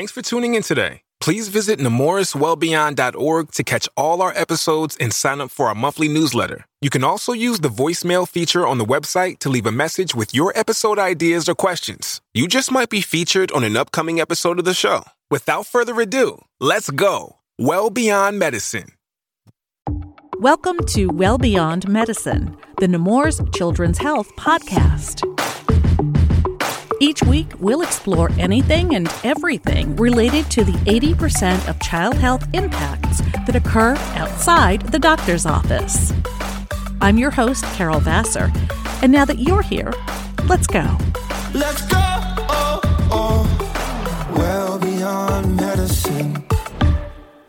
Thanks for tuning in today. Please visit nemourswellbeyond.org to catch all our episodes and sign up for our monthly newsletter. You can also use the voicemail feature on the website to leave a message with your episode ideas or questions. You just might be featured on an upcoming episode of the show. Without further ado, let's go. Well Beyond Medicine. Welcome to Well Beyond Medicine, the Nemours Children's Health Podcast. Each week, we'll explore anything and everything related to the 80% of child health impacts that occur outside the doctor's office. I'm your host, Carol Vassar, and now that you're here, let's go. Let's go. Oh, oh. Well beyond medicine.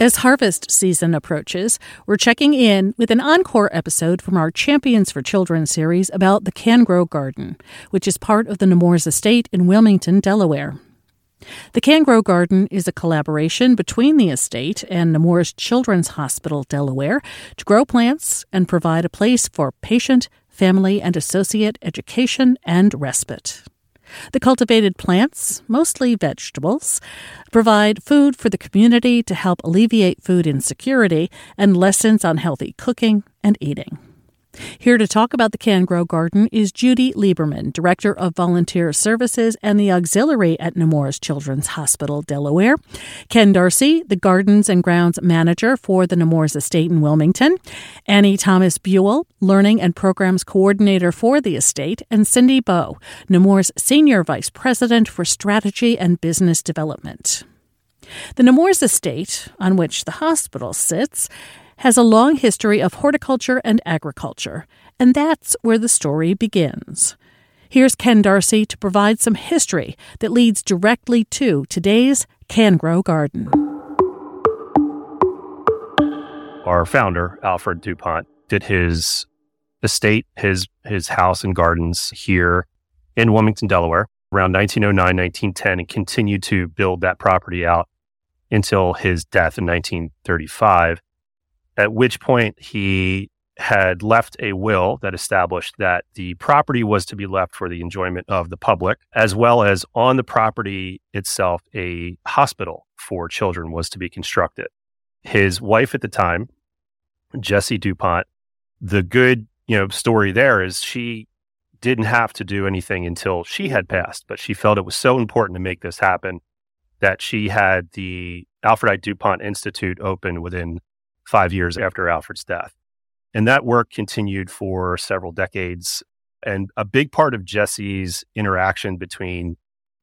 As harvest season approaches, we're checking in with an encore episode from our Champions for Children series about the Can Grow Garden, which is part of the Nemours Estate in Wilmington, Delaware. The Can Grow Garden is a collaboration between the estate and Nemours Children's Hospital, Delaware, to grow plants and provide a place for patient, family, and associate education and respite. The cultivated plants, mostly vegetables, provide food for the community to help alleviate food insecurity and lessons on healthy cooking and eating. Here to talk about the Can Grow Garden is Judy Lieberman, Director of Volunteer Services and the Auxiliary at Nemours Children's Hospital, Delaware. Ken Darcy, the Gardens and Grounds Manager for the Nemours Estate in Wilmington. Annie Thomas Buell, Learning and Programs Coordinator for the estate. And Cindy Bowe, Nemours Senior Vice President for Strategy and Business Development. The Nemours estate, on which the hospital sits, has a long history of horticulture and agriculture, and that's where the story begins. Here's Ken Darcy to provide some history that leads directly to today's Can Grow Garden. Our founder, Alfred DuPont, did his estate, his his house and gardens here in Wilmington, Delaware, around 1909, 1910, and continued to build that property out until his death in 1935 at which point he had left a will that established that the property was to be left for the enjoyment of the public, as well as on the property itself, a hospital for children was to be constructed. His wife at the time, Jessie DuPont, the good you know story there is she didn't have to do anything until she had passed, but she felt it was so important to make this happen that she had the Alfred I. DuPont Institute open within five years after Alfred's death. And that work continued for several decades. And a big part of Jessie's interaction between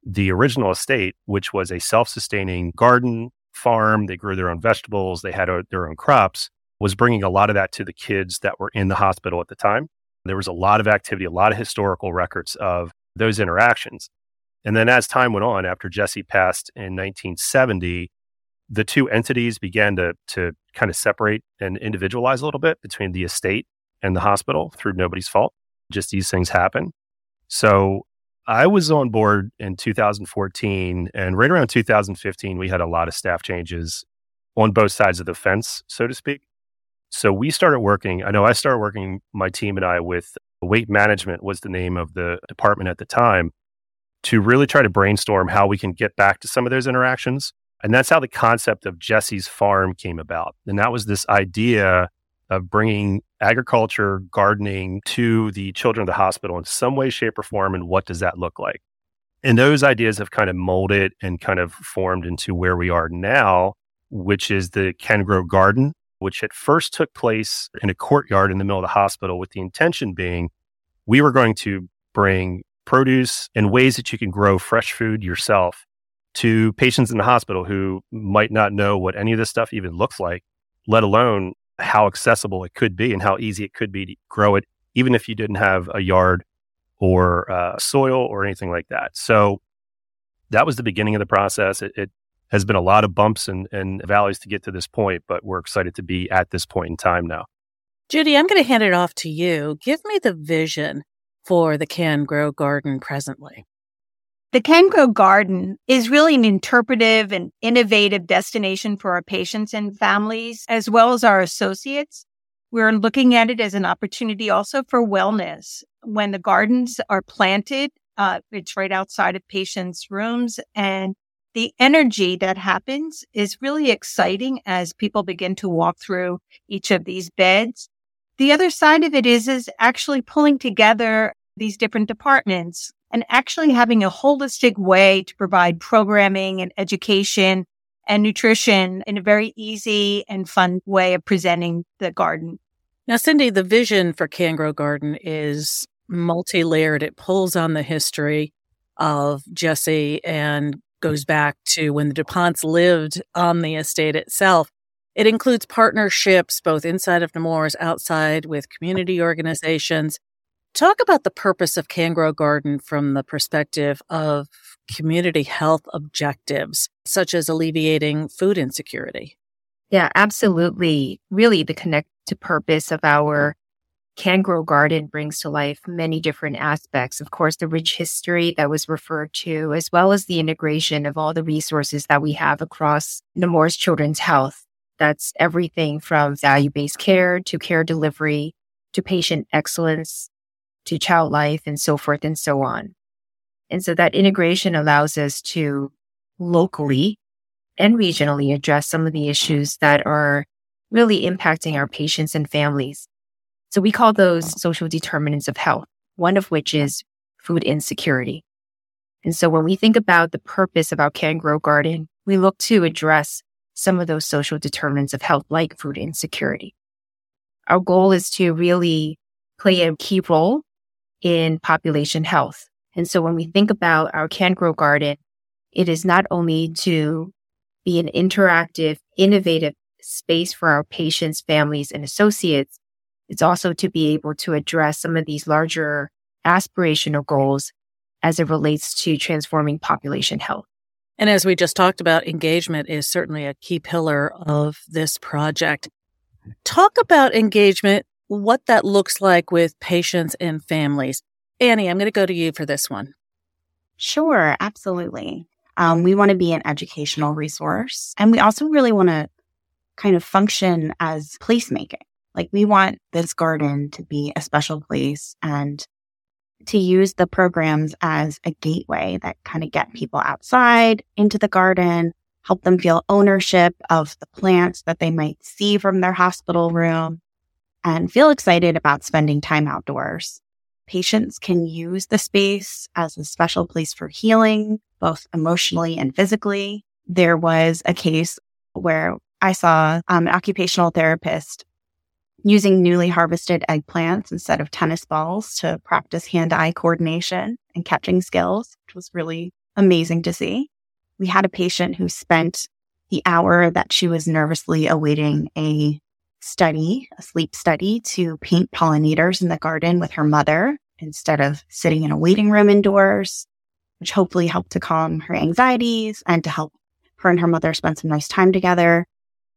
the original estate, which was a self sustaining garden farm, they grew their own vegetables, they had a, their own crops, was bringing a lot of that to the kids that were in the hospital at the time. There was a lot of activity, a lot of historical records of those interactions. And then as time went on, after Jessie passed in 1970, the two entities began to to kind of separate and individualize a little bit between the estate and the hospital through nobody's fault. Just these things happen. So I was on board in 2014, and right around 2015, we had a lot of staff changes on both sides of the fence, so to speak. So we started working. I know I started working, my team and I, with weight management was the name of the department at the time, to really try to brainstorm how we can get back to some of those interactions and that's how the concept of Jessie's Farm came about. And that was this idea of bringing agriculture, gardening to the children of the hospital in some way, shape, or form. And what does that look like? And those ideas have kind of molded and kind of formed into where we are now, which is the Can Grow Garden, which at first took place in a courtyard in the middle of the hospital with the intention being we were going to bring produce and ways that you can grow fresh food yourself to patients in the hospital who might not know what any of this stuff even looks like, let alone how accessible it could be and how easy it could be to grow it, even if you didn't have a yard or uh, soil or anything like that. So that was the beginning of the process. It, it has been a lot of bumps and, and valleys to get to this point, but we're excited to be at this point in time now. Judy, I'm going to hand it off to you. Give me the vision for the Can Grow Garden presently. The Can Garden is really an interpretive and innovative destination for our patients and families, as well as our associates. We're looking at it as an opportunity also for wellness. When the gardens are planted, uh, it's right outside of patients' rooms and the energy that happens is really exciting as people begin to walk through each of these beds. The other side of it is, is actually pulling together these different departments and actually having a holistic way to provide programming and education and nutrition in a very easy and fun way of presenting the garden. Now, Cindy, the vision for Can Garden is multi layered. It pulls on the history of Jessie and goes back to when the DuPonts lived on the estate itself. It includes partnerships both inside of Nemours, outside with community organizations. Talk about the purpose of CanGrow Garden from the perspective of community health objectives, such as alleviating food insecurity. Yeah, absolutely. Really, the connect to purpose of our CanGrow Garden brings to life many different aspects. Of course, the rich history that was referred to, as well as the integration of all the resources that we have across Nemours Children's Health. That's everything from value based care to care delivery to patient excellence to child life and so forth and so on. And so that integration allows us to locally and regionally address some of the issues that are really impacting our patients and families. So we call those social determinants of health, one of which is food insecurity. And so when we think about the purpose of our CanGrow Garden, we look to address some of those social determinants of health, like food insecurity. Our goal is to really play a key role in population health. And so when we think about our CanGrow Garden, it is not only to be an interactive, innovative space for our patients, families, and associates, it's also to be able to address some of these larger aspirational goals as it relates to transforming population health. And as we just talked about, engagement is certainly a key pillar of this project. Talk about engagement, what that looks like with patients and families. Annie, I'm going to go to you for this one. Sure, absolutely. Um, we want to be an educational resource, and we also really want to kind of function as placemaking. Like we want this garden to be a special place and to use the programs as a gateway that kind of get people outside into the garden, help them feel ownership of the plants that they might see from their hospital room and feel excited about spending time outdoors. Patients can use the space as a special place for healing, both emotionally and physically. There was a case where I saw um, an occupational therapist using newly harvested eggplants instead of tennis balls to practice hand eye coordination and catching skills, which was really amazing to see. We had a patient who spent the hour that she was nervously awaiting a study, a sleep study to paint pollinators in the garden with her mother instead of sitting in a waiting room indoors, which hopefully helped to calm her anxieties and to help her and her mother spend some nice time together.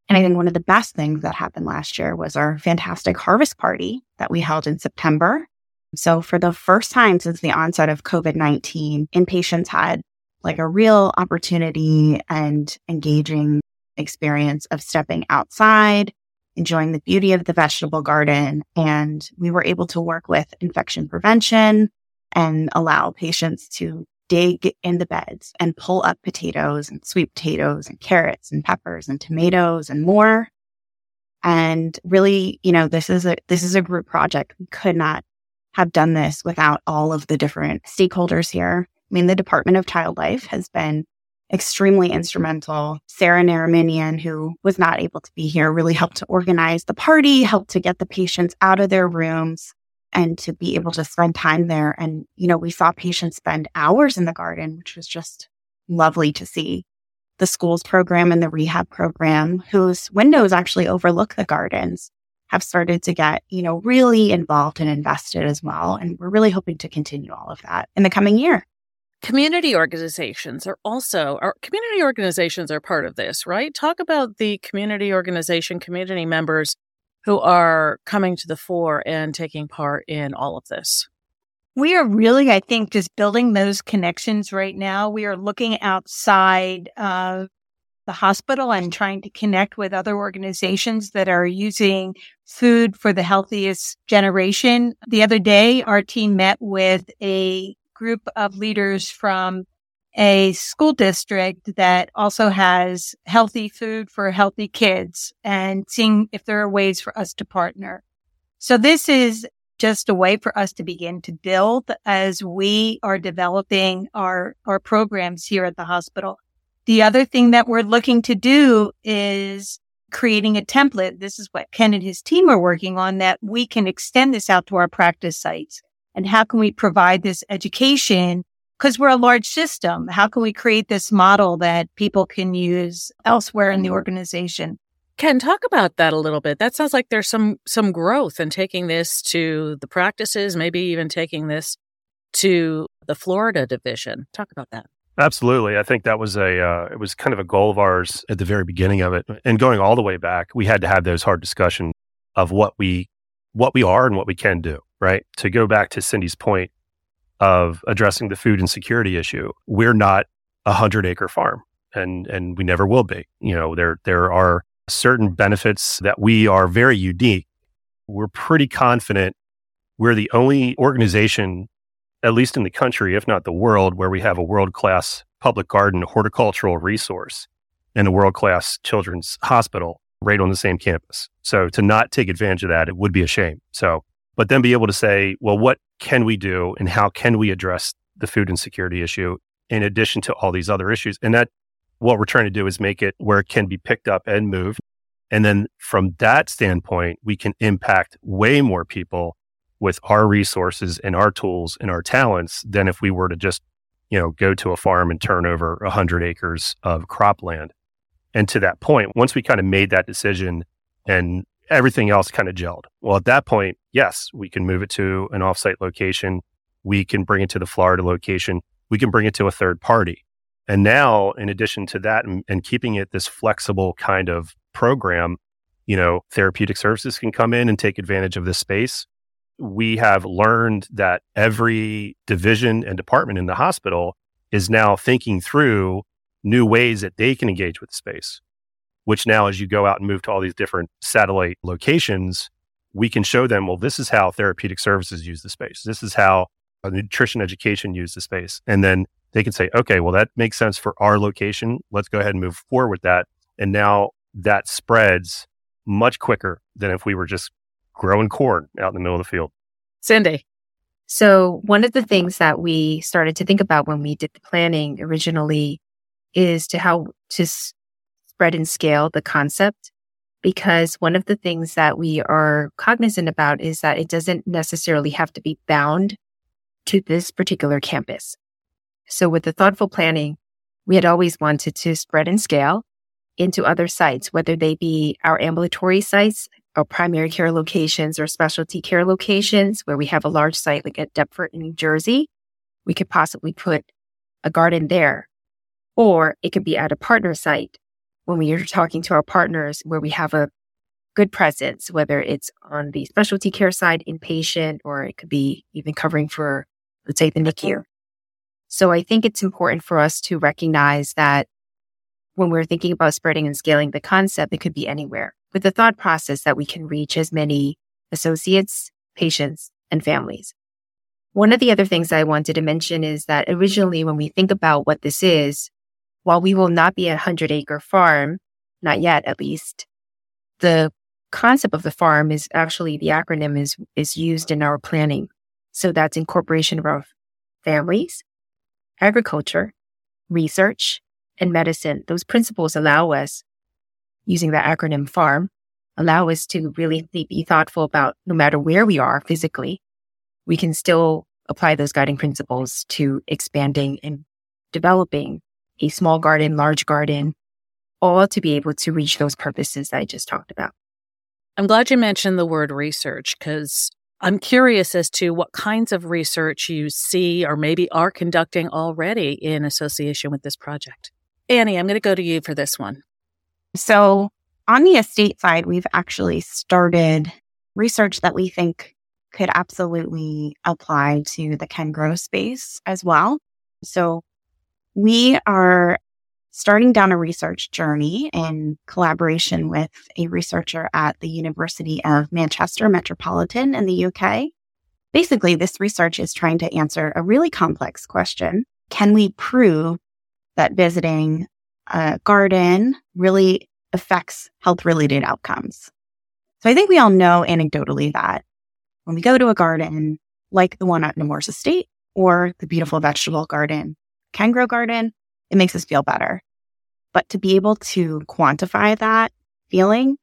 And I think one of the best things that happened last year was our fantastic harvest party that we held in September. So for the first time since the onset of COVID-19, inpatients had like a real opportunity and engaging experience of stepping outside, enjoying the beauty of the vegetable garden. And we were able to work with infection prevention and allow patients to dig in the beds and pull up potatoes and sweet potatoes and carrots and peppers and tomatoes and more. And really, you know, this is a, this is a group project. We could not have done this without all of the different stakeholders here. I mean, the Department of Child Life has been extremely instrumental. Sarah Naraminian, who was not able to be here, really helped to organize the party, helped to get the patients out of their rooms, and to be able to spend time there. And, you know, we saw patients spend hours in the garden, which was just lovely to see. The schools program and the rehab program, whose windows actually overlook the gardens, have started to get, you know, really involved and invested as well. And we're really hoping to continue all of that in the coming year. Community organizations are also, our community organizations are part of this, right? Talk about the community organization, community members who are coming to the fore and taking part in all of this? We are really, I think, just building those connections right now. We are looking outside of the hospital and trying to connect with other organizations that are using food for the healthiest generation. The other day, our team met with a group of leaders from a school district that also has healthy food for healthy kids and seeing if there are ways for us to partner. So this is just a way for us to begin to build as we are developing our, our programs here at the hospital. The other thing that we're looking to do is creating a template. This is what Ken and his team are working on that we can extend this out to our practice sites. And how can we provide this education because we're a large system. How can we create this model that people can use elsewhere in the organization? Ken, talk about that a little bit. That sounds like there's some some growth in taking this to the practices, maybe even taking this to the Florida division. Talk about that. Absolutely, I think that was a uh, it was kind of a goal of ours at the very beginning of it, and going all the way back, we had to have those hard discussions of what we what we are and what we can do. Right to go back to Cindy's point, of addressing the food insecurity issue. We're not a hundred acre farm and, and we never will be. You know, there, there are certain benefits that we are very unique. We're pretty confident we're the only organization, at least in the country, if not the world, where we have a world class public garden horticultural resource and a world class children's hospital right on the same campus. So to not take advantage of that, it would be a shame. So but then be able to say, well, what can we do and how can we address the food insecurity issue in addition to all these other issues? And that what we're trying to do is make it where it can be picked up and moved. And then from that standpoint, we can impact way more people with our resources and our tools and our talents than if we were to just, you know, go to a farm and turn over 100 acres of cropland. And to that point, once we kind of made that decision and everything else kind of gelled. Well, at that point, yes, we can move it to an offsite location. We can bring it to the Florida location. We can bring it to a third party. And now, in addition to that, and, and keeping it this flexible kind of program, you know, therapeutic services can come in and take advantage of this space. We have learned that every division and department in the hospital is now thinking through new ways that they can engage with the space which now as you go out and move to all these different satellite locations, we can show them, well, this is how therapeutic services use the space. This is how nutrition education use the space. And then they can say, okay, well, that makes sense for our location. Let's go ahead and move forward with that. And now that spreads much quicker than if we were just growing corn out in the middle of the field. Cindy. So one of the things that we started to think about when we did the planning originally is to how to spread and scale the concept because one of the things that we are cognizant about is that it doesn't necessarily have to be bound to this particular campus. So with the thoughtful planning, we had always wanted to spread and scale into other sites, whether they be our ambulatory sites, our primary care locations or specialty care locations where we have a large site like at Deptford in New Jersey. We could possibly put a garden there, or it could be at a partner site when we are talking to our partners where we have a good presence, whether it's on the specialty care side, inpatient, or it could be even covering for, let's say, the NICU. So I think it's important for us to recognize that when we're thinking about spreading and scaling the concept, it could be anywhere with the thought process that we can reach as many associates, patients, and families. One of the other things I wanted to mention is that originally when we think about what this is, while we will not be a hundred acre farm, not yet at least, the concept of the farm is actually the acronym is is used in our planning. So that's incorporation of our families, agriculture, research, and medicine. Those principles allow us, using the acronym FARM, allow us to really be thoughtful about no matter where we are physically, we can still apply those guiding principles to expanding and developing a small garden, large garden, all to be able to reach those purposes that I just talked about. I'm glad you mentioned the word research because I'm curious as to what kinds of research you see or maybe are conducting already in association with this project. Annie, I'm going to go to you for this one. So, on the estate side, we've actually started research that we think could absolutely apply to the Ken CanGrow space as well. So, we are starting down a research journey in collaboration with a researcher at the University of Manchester Metropolitan in the UK. Basically, this research is trying to answer a really complex question can we prove that visiting a garden really affects health related outcomes? So I think we all know anecdotally that when we go to a garden like the one at Nemours Estate or the beautiful vegetable garden, CanGrow Garden, it makes us feel better. But to be able to quantify that feeling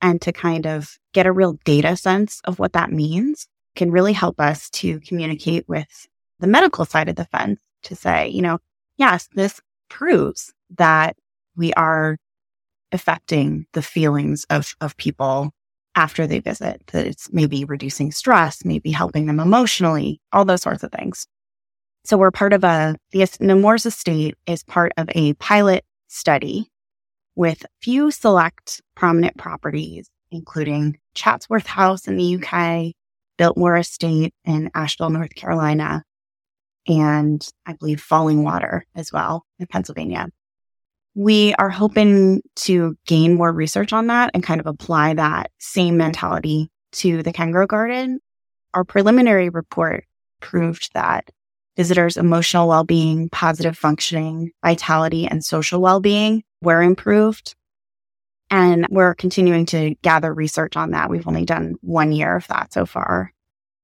and to kind of get a real data sense of what that means can really help us to communicate with the medical side of the fence to say, you know, yes, this proves that we are affecting the feelings of, of people after they visit, that it's maybe reducing stress, maybe helping them emotionally, all those sorts of things. So we're part of a, the Nemours Estate is part of a pilot study with few select prominent properties, including Chatsworth House in the UK, Biltmore Estate in Asheville, North Carolina, and I believe Fallingwater as well in Pennsylvania. We are hoping to gain more research on that and kind of apply that same mentality to the CanGrow Garden. Our preliminary report proved that visitors' emotional well-being, positive functioning, vitality, and social well-being were improved. And we're continuing to gather research on that. We've only done one year of that so far.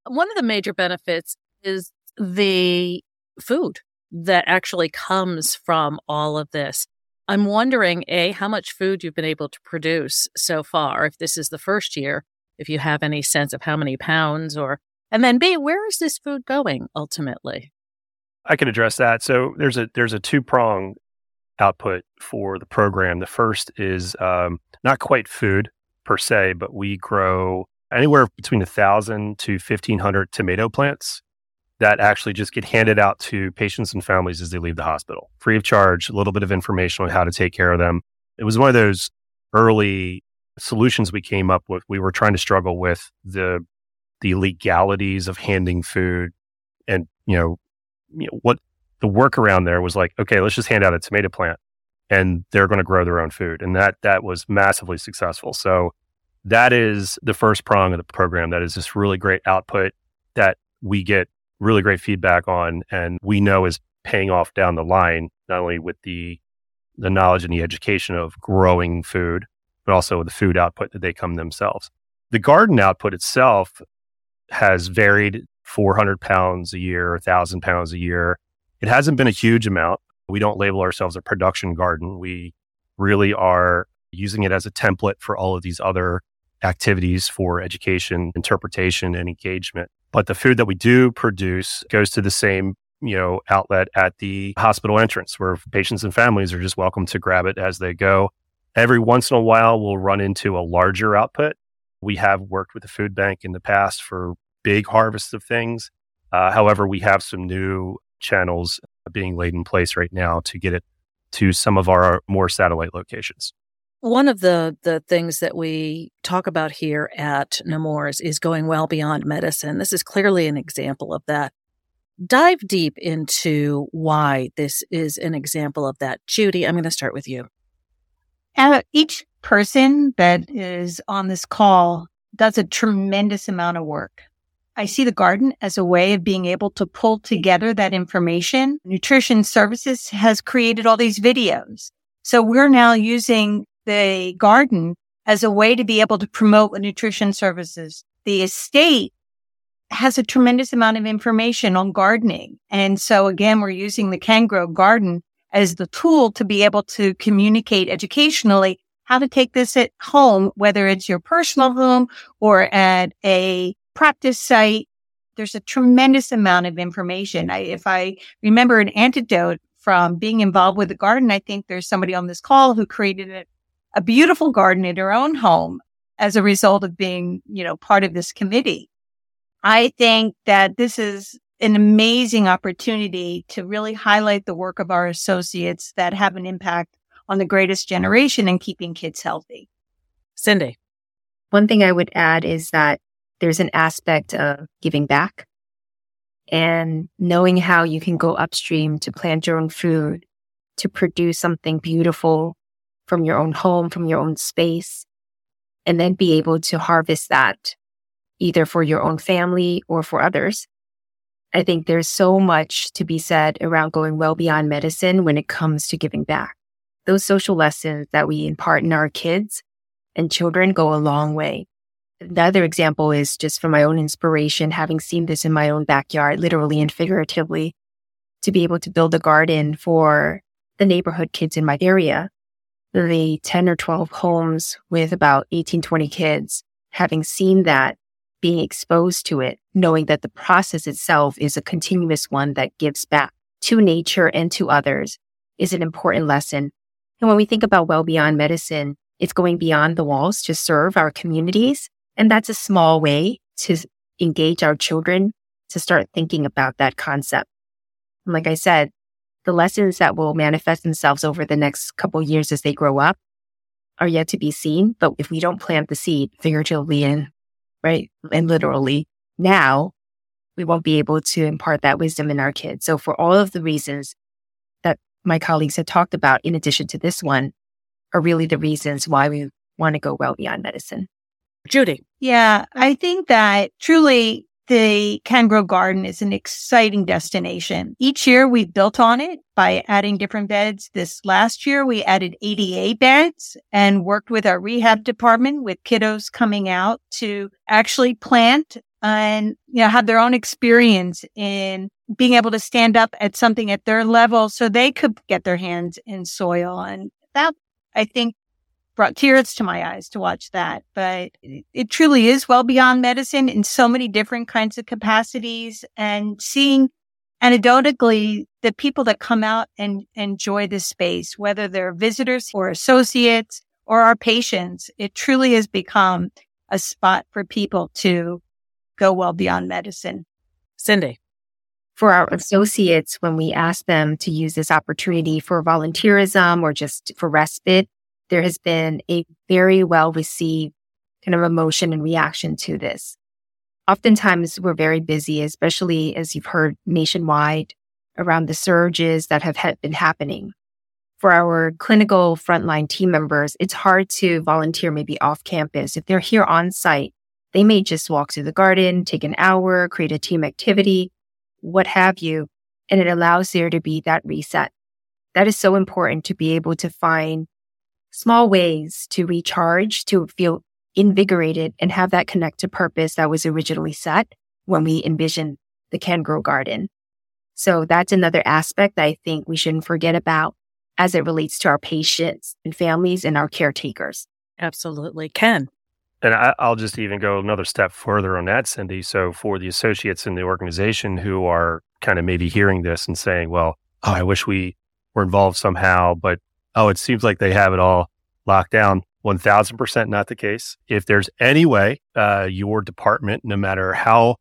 One of the major benefits is the food that actually comes from all of this. I'm wondering, A, how much food you've been able to produce so far, if this is the first year, if you have any sense of how many pounds or, and then B, where is this food going ultimately? I can address that. So there's a there's a two prong output for the program. The first is um, not quite food per se, but we grow anywhere between a thousand to fifteen hundred tomato plants that actually just get handed out to patients and families as they leave the hospital, free of charge, a little bit of information on how to take care of them. It was one of those early solutions we came up with. We were trying to struggle with the the legalities of handing food and, you know, you know what the workaround there was like, okay, let's just hand out a tomato plant and they're going to grow their own food. And that that was massively successful. So that is the first prong of the program. That is this really great output that we get really great feedback on and we know is paying off down the line, not only with the the knowledge and the education of growing food, but also the food output that they come themselves. The garden output itself has varied 400 pounds a year, 1,000 pounds a year. It hasn't been a huge amount. We don't label ourselves a production garden. We really are using it as a template for all of these other activities for education, interpretation, and engagement. But the food that we do produce goes to the same you know outlet at the hospital entrance where patients and families are just welcome to grab it as they go every once in a while we'll run into a larger output we have worked with the food bank in the past for big harvests of things uh, however we have some new channels being laid in place right now to get it to some of our more satellite locations one of the the things that we talk about here at Nemours is going well beyond medicine. This is clearly an example of that. Dive deep into why this is an example of that. Judy, I'm going to start with you. Uh, each person that is on this call does a tremendous amount of work. I see the garden as a way of being able to pull together that information. Nutrition Services has created all these videos. So we're now using the garden as a way to be able to promote nutrition services. The estate has a tremendous amount of information on gardening. And so again, we're using the CanGrow garden as the tool to be able to communicate educationally how to take this at home, whether it's your personal home or at a practice site. There's a tremendous amount of information. I, if I remember an antidote from being involved with the garden, I think there's somebody on this call who created it a beautiful garden in her own home as a result of being, you know, part of this committee. I think that this is an amazing opportunity to really highlight the work of our associates that have an impact on the greatest generation and keeping kids healthy. Cindy. One thing I would add is that there's an aspect of giving back and knowing how you can go upstream to plant your own food, to produce something beautiful from your own home, from your own space, and then be able to harvest that either for your own family or for others. I think there's so much to be said around going well beyond medicine when it comes to giving back. Those social lessons that we impart in our kids and children go a long way. The other example is just from my own inspiration, having seen this in my own backyard, literally and figuratively, to be able to build a garden for the neighborhood kids in my area. The 10 or 12 homes with about 18, 20 kids, having seen that, being exposed to it, knowing that the process itself is a continuous one that gives back to nature and to others is an important lesson. And when we think about well beyond medicine, it's going beyond the walls to serve our communities. And that's a small way to engage our children to start thinking about that concept. And like I said, the lessons that will manifest themselves over the next couple years as they grow up are yet to be seen. But if we don't plant the seed figuratively and right and literally now, we won't be able to impart that wisdom in our kids. So for all of the reasons that my colleagues had talked about, in addition to this one, are really the reasons why we want to go well beyond medicine. Judy. Yeah, I think that truly the Can Garden is an exciting destination. Each year we've built on it by adding different beds. This last year we added ADA beds and worked with our rehab department with kiddos coming out to actually plant and, you know, have their own experience in being able to stand up at something at their level so they could get their hands in soil. And that I think brought tears to my eyes to watch that. But it truly is well beyond medicine in so many different kinds of capacities and seeing anecdotally the people that come out and enjoy this space, whether they're visitors or associates or our patients, it truly has become a spot for people to go well beyond medicine. Cindy. For our associates, when we ask them to use this opportunity for volunteerism or just for respite, there has been a very well received kind of emotion and reaction to this. Oftentimes we're very busy, especially as you've heard nationwide around the surges that have been happening. For our clinical frontline team members, it's hard to volunteer maybe off campus. If they're here on site, they may just walk through the garden, take an hour, create a team activity, what have you. And it allows there to be that reset. That is so important to be able to find small ways to recharge, to feel invigorated and have that connect to purpose that was originally set when we envisioned the Can Grow Garden. So that's another aspect that I think we shouldn't forget about as it relates to our patients and families and our caretakers. Absolutely. Ken. And I, will just even go another step further on that, Cindy. So for the associates in the organization who are kind of maybe hearing this and saying, well, oh, I wish we were involved somehow, but oh, it seems like they have it all locked down. 1000% not the case. If there's any way uh, your department, no matter how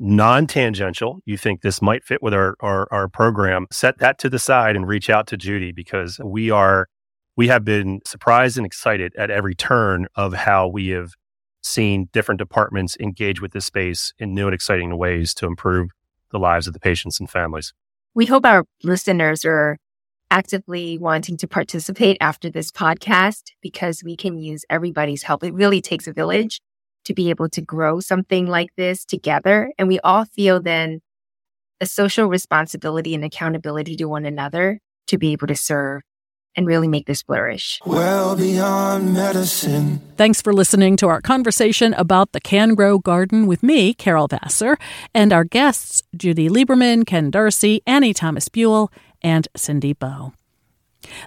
non tangential you think this might fit with our, our, our program, set that to the side and reach out to Judy because we are, we have been surprised and excited at every turn of how we have seen different departments engage with this space in new and exciting ways to improve the lives of the patients and families. We hope our listeners are actively wanting to participate after this podcast because we can use everybody's help. It really takes a village to be able to grow something like this together. And we all feel then a social responsibility and accountability to one another to be able to serve and really make this flourish. Well beyond medicine. Thanks for listening to our conversation about the Can Grow Garden with me, Carol Vassar, and our guests, Judy Lieberman, Ken Darcy, Annie Thomas Buell, and Cindy Bowe.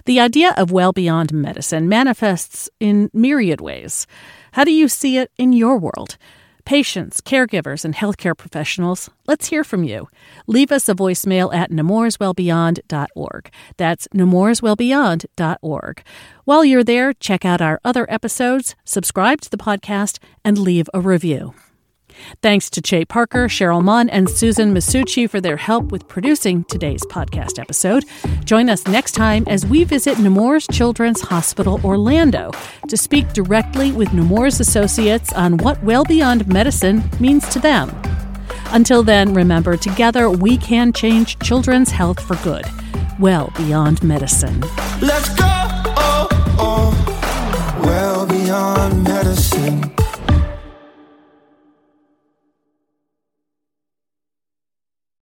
The idea of well beyond medicine manifests in myriad ways. How do you see it in your world? Patients, caregivers, and healthcare professionals, let's hear from you. Leave us a voicemail at nemourswellbeyond.org. That's nemourswellbeyond.org. While you're there, check out our other episodes, subscribe to the podcast, and leave a review. Thanks to Che Parker, Cheryl Munn, and Susan Masucci for their help with producing today's podcast episode. Join us next time as we visit Nemours Children's Hospital Orlando to speak directly with Nemours associates on what well beyond medicine means to them. Until then, remember, together we can change children's health for good, well beyond medicine. Let's go, oh, oh, well beyond medicine.